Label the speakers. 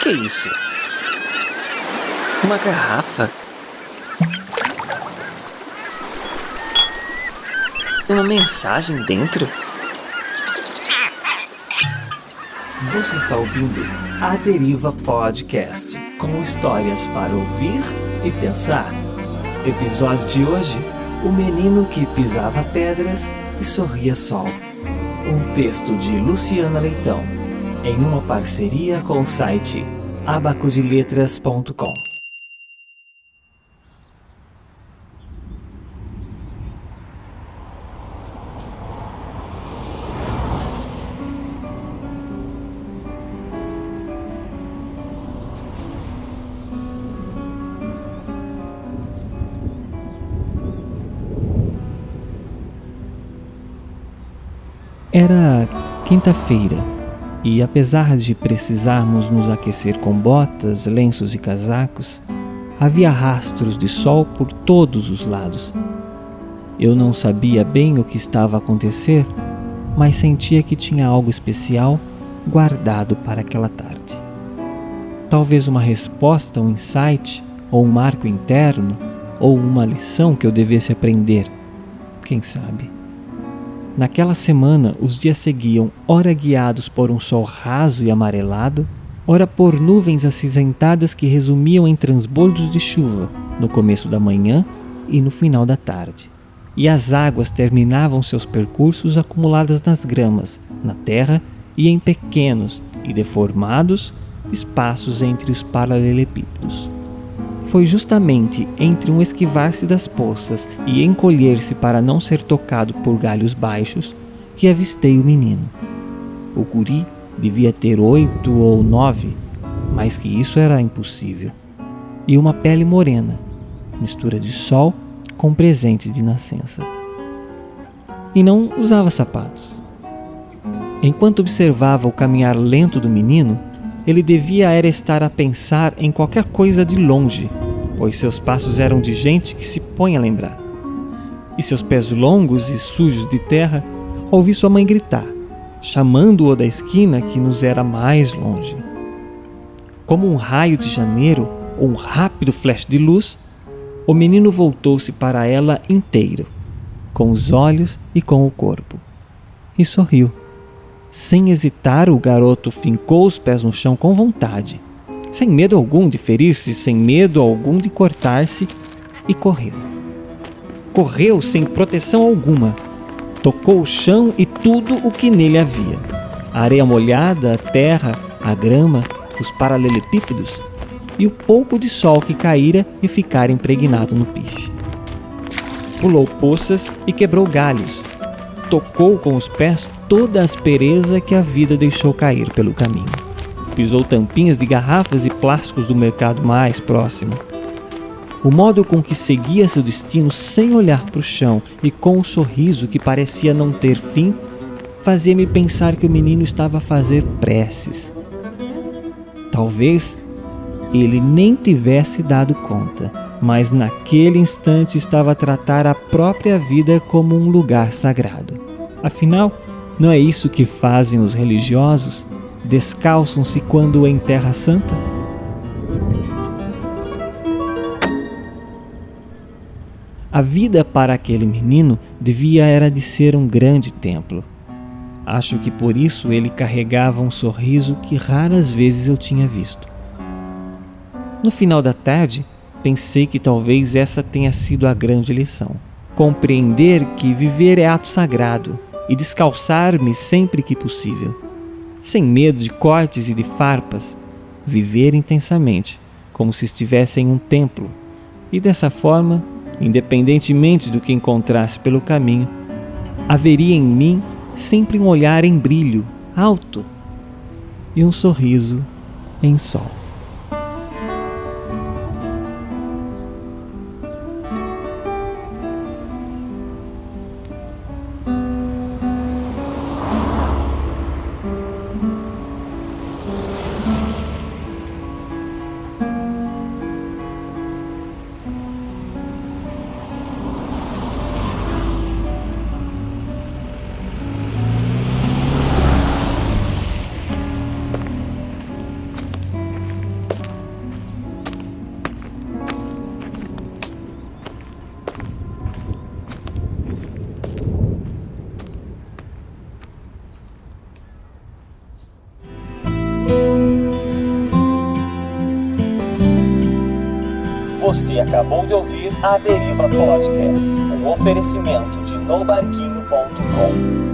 Speaker 1: que é isso? Uma garrafa? Uma mensagem dentro?
Speaker 2: Você está ouvindo A Deriva Podcast com histórias para ouvir e pensar. Episódio de hoje: O menino que pisava pedras e sorria sol. Um texto de Luciana Leitão, em uma parceria com o site abacodeletras.com. Era quinta-feira e, apesar de precisarmos nos aquecer com botas, lenços e casacos, havia rastros de sol por todos os lados. Eu não sabia bem o que estava a acontecer, mas sentia que tinha algo especial guardado para aquela tarde. Talvez uma resposta, um insight, ou um marco interno, ou uma lição que eu devesse aprender. Quem sabe? Naquela semana, os dias seguiam, ora guiados por um sol raso e amarelado, ora por nuvens acinzentadas que resumiam em transbordos de chuva no começo da manhã e no final da tarde. E as águas terminavam seus percursos acumuladas nas gramas, na terra e em pequenos e deformados espaços entre os paralelepípedos. Foi justamente entre um esquivar-se das poças e encolher-se para não ser tocado por galhos baixos que avistei o menino. O guri devia ter oito ou nove, mas que isso era impossível. E uma pele morena, mistura de sol com presente de nascença. E não usava sapatos. Enquanto observava o caminhar lento do menino, ele devia era estar a pensar em qualquer coisa de longe, pois seus passos eram de gente que se põe a lembrar. E seus pés longos e sujos de terra, ouvi sua mãe gritar, chamando-o da esquina que nos era mais longe. Como um raio de janeiro ou um rápido flash de luz, o menino voltou-se para ela inteiro, com os olhos e com o corpo, e sorriu. Sem hesitar, o garoto fincou os pés no chão com vontade, sem medo algum de ferir-se, sem medo algum de cortar-se, e correu. Correu sem proteção alguma. Tocou o chão e tudo o que nele havia: a areia molhada, a terra, a grama, os paralelepípedos e o pouco de sol que caíra e ficara impregnado no piche. Pulou poças e quebrou galhos. Tocou com os pés toda a aspereza que a vida deixou cair pelo caminho. Pisou tampinhas de garrafas e plásticos do mercado mais próximo. O modo com que seguia seu destino sem olhar para o chão e com um sorriso que parecia não ter fim, fazia-me pensar que o menino estava a fazer preces. Talvez ele nem tivesse dado conta, mas naquele instante estava a tratar a própria vida como um lugar sagrado. Afinal, não é isso que fazem os religiosos? Descalçam-se quando em Terra Santa? A vida para aquele menino devia era de ser um grande templo. Acho que por isso ele carregava um sorriso que raras vezes eu tinha visto. No final da tarde, pensei que talvez essa tenha sido a grande lição. Compreender que viver é ato sagrado e descalçar-me sempre que possível, sem medo de cortes e de farpas, viver intensamente, como se estivesse em um templo, e dessa forma, independentemente do que encontrasse pelo caminho, haveria em mim sempre um olhar em brilho, alto, e um sorriso em sol. Bye.
Speaker 3: Você acabou de ouvir a Deriva Podcast, um oferecimento de nobarquinho.com.